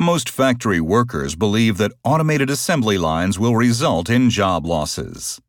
Most factory workers believe that automated assembly lines will result in job losses.